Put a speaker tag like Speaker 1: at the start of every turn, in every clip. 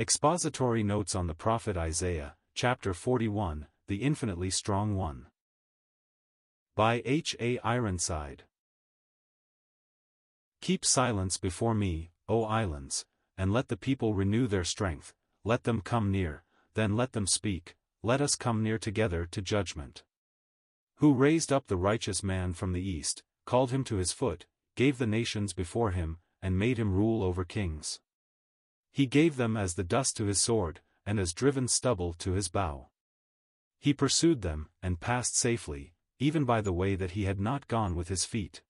Speaker 1: Expository Notes on the Prophet Isaiah, Chapter 41, The Infinitely Strong One. By H. A. Ironside. Keep silence before me, O islands, and let the people renew their strength, let them come near, then let them speak, let us come near together to judgment. Who raised up the righteous man from the east, called him to his foot, gave the nations before him, and made him rule over kings. He gave them as the dust to his sword, and as driven stubble to his bow. He pursued them, and passed safely, even by the way that he had not gone with his feet.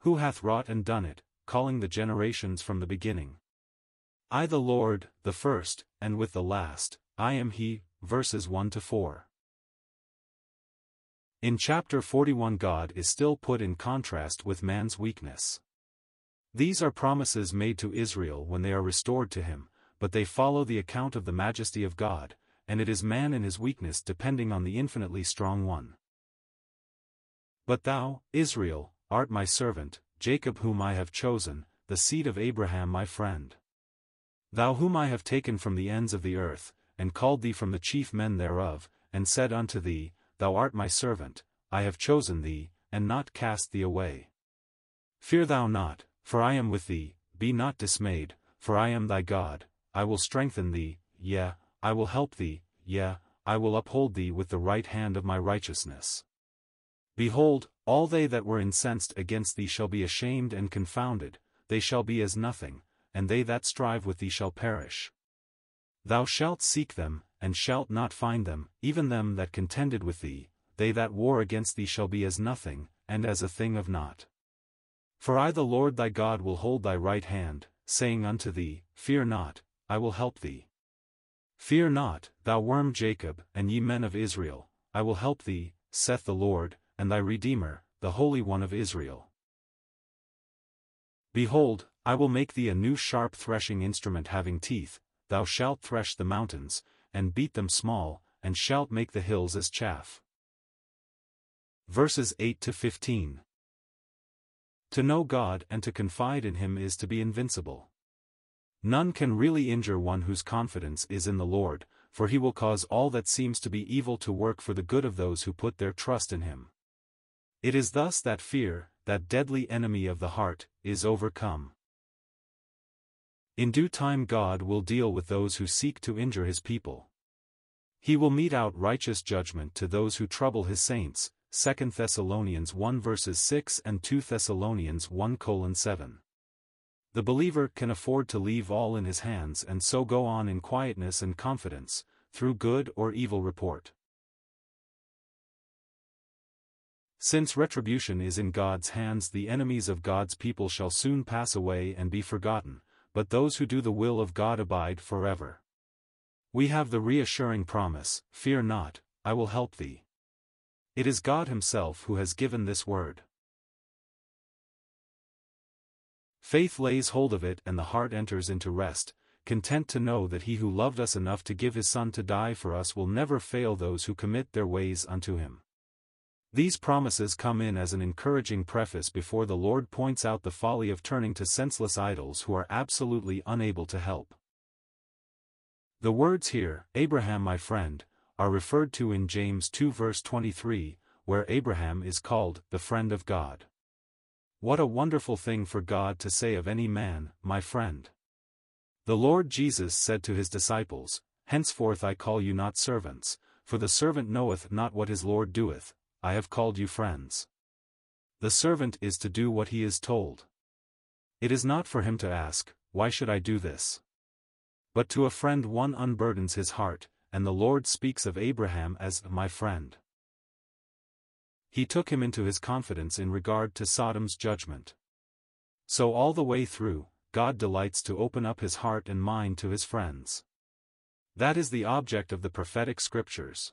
Speaker 1: Who hath wrought and done it, calling the generations from the beginning? I the Lord, the first, and with the last, I am he, verses 1 to 4. In chapter 41 God is still put in contrast with man's weakness. These are promises made to Israel when they are restored to him, but they follow the account of the majesty of God, and it is man in his weakness depending on the infinitely strong one. But thou, Israel, art my servant, Jacob whom I have chosen, the seed of Abraham my friend. Thou whom I have taken from the ends of the earth, and called thee from the chief men thereof, and said unto thee, Thou art my servant, I have chosen thee, and not cast thee away. Fear thou not, for I am with thee, be not dismayed, for I am thy God, I will strengthen thee, yea, I will help thee, yea, I will uphold thee with the right hand of my righteousness. Behold, all they that were incensed against thee shall be ashamed and confounded, they shall be as nothing, and they that strive with thee shall perish. Thou shalt seek them, and shalt not find them, even them that contended with thee, they that war against thee shall be as nothing, and as a thing of naught. For I the Lord thy God will hold thy right hand, saying unto thee, Fear not, I will help thee. Fear not, thou worm Jacob, and ye men of Israel, I will help thee, saith the Lord, and thy Redeemer, the Holy One of Israel. Behold, I will make thee a new sharp threshing instrument having teeth, thou shalt thresh the mountains, and beat them small, and shalt make the hills as chaff. Verses 8 to 15. To know God and to confide in Him is to be invincible. None can really injure one whose confidence is in the Lord, for He will cause all that seems to be evil to work for the good of those who put their trust in Him. It is thus that fear, that deadly enemy of the heart, is overcome. In due time God will deal with those who seek to injure his people. He will mete out righteous judgment to those who trouble his saints, 2 Thessalonians 1 verses 6 and 2 Thessalonians 1 colon 7. The believer can afford to leave all in his hands and so go on in quietness and confidence, through good or evil report. Since retribution is in God's hands the enemies of God's people shall soon pass away and be forgotten, but those who do the will of God abide forever. We have the reassuring promise, Fear not, I will help thee. It is God Himself who has given this word. Faith lays hold of it and the heart enters into rest, content to know that He who loved us enough to give His Son to die for us will never fail those who commit their ways unto Him. These promises come in as an encouraging preface before the Lord points out the folly of turning to senseless idols who are absolutely unable to help. The words here, Abraham my friend, are referred to in James 2 verse 23, where Abraham is called the friend of God. What a wonderful thing for God to say of any man, my friend. The Lord Jesus said to his disciples, Henceforth I call you not servants, for the servant knoweth not what his Lord doeth, I have called you friends. The servant is to do what he is told. It is not for him to ask, Why should I do this? But to a friend one unburdens his heart, and the Lord speaks of Abraham as my friend. He took him into his confidence in regard to Sodom's judgment. So all the way through, God delights to open up his heart and mind to his friends. That is the object of the prophetic scriptures.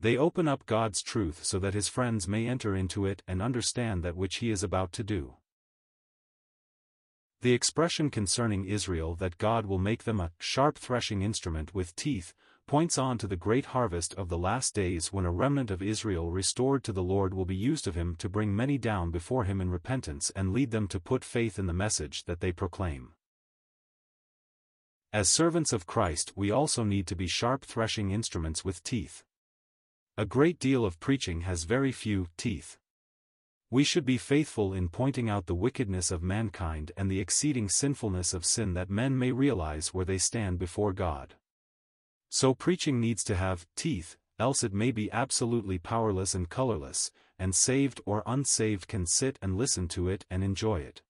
Speaker 1: They open up God's truth so that his friends may enter into it and understand that which he is about to do. The expression concerning Israel that God will make them a sharp threshing instrument with teeth, points on to the great harvest of the last days when a remnant of Israel restored to the Lord will be used of him to bring many down before him in repentance and lead them to put faith in the message that they proclaim. As servants of Christ we also need to be sharp threshing instruments with teeth. A great deal of preaching has very few teeth. We should be faithful in pointing out the wickedness of mankind and the exceeding sinfulness of sin that men may realize where they stand before God. So preaching needs to have teeth, else it may be absolutely powerless and colorless, and saved or unsaved can sit and listen to it and enjoy it.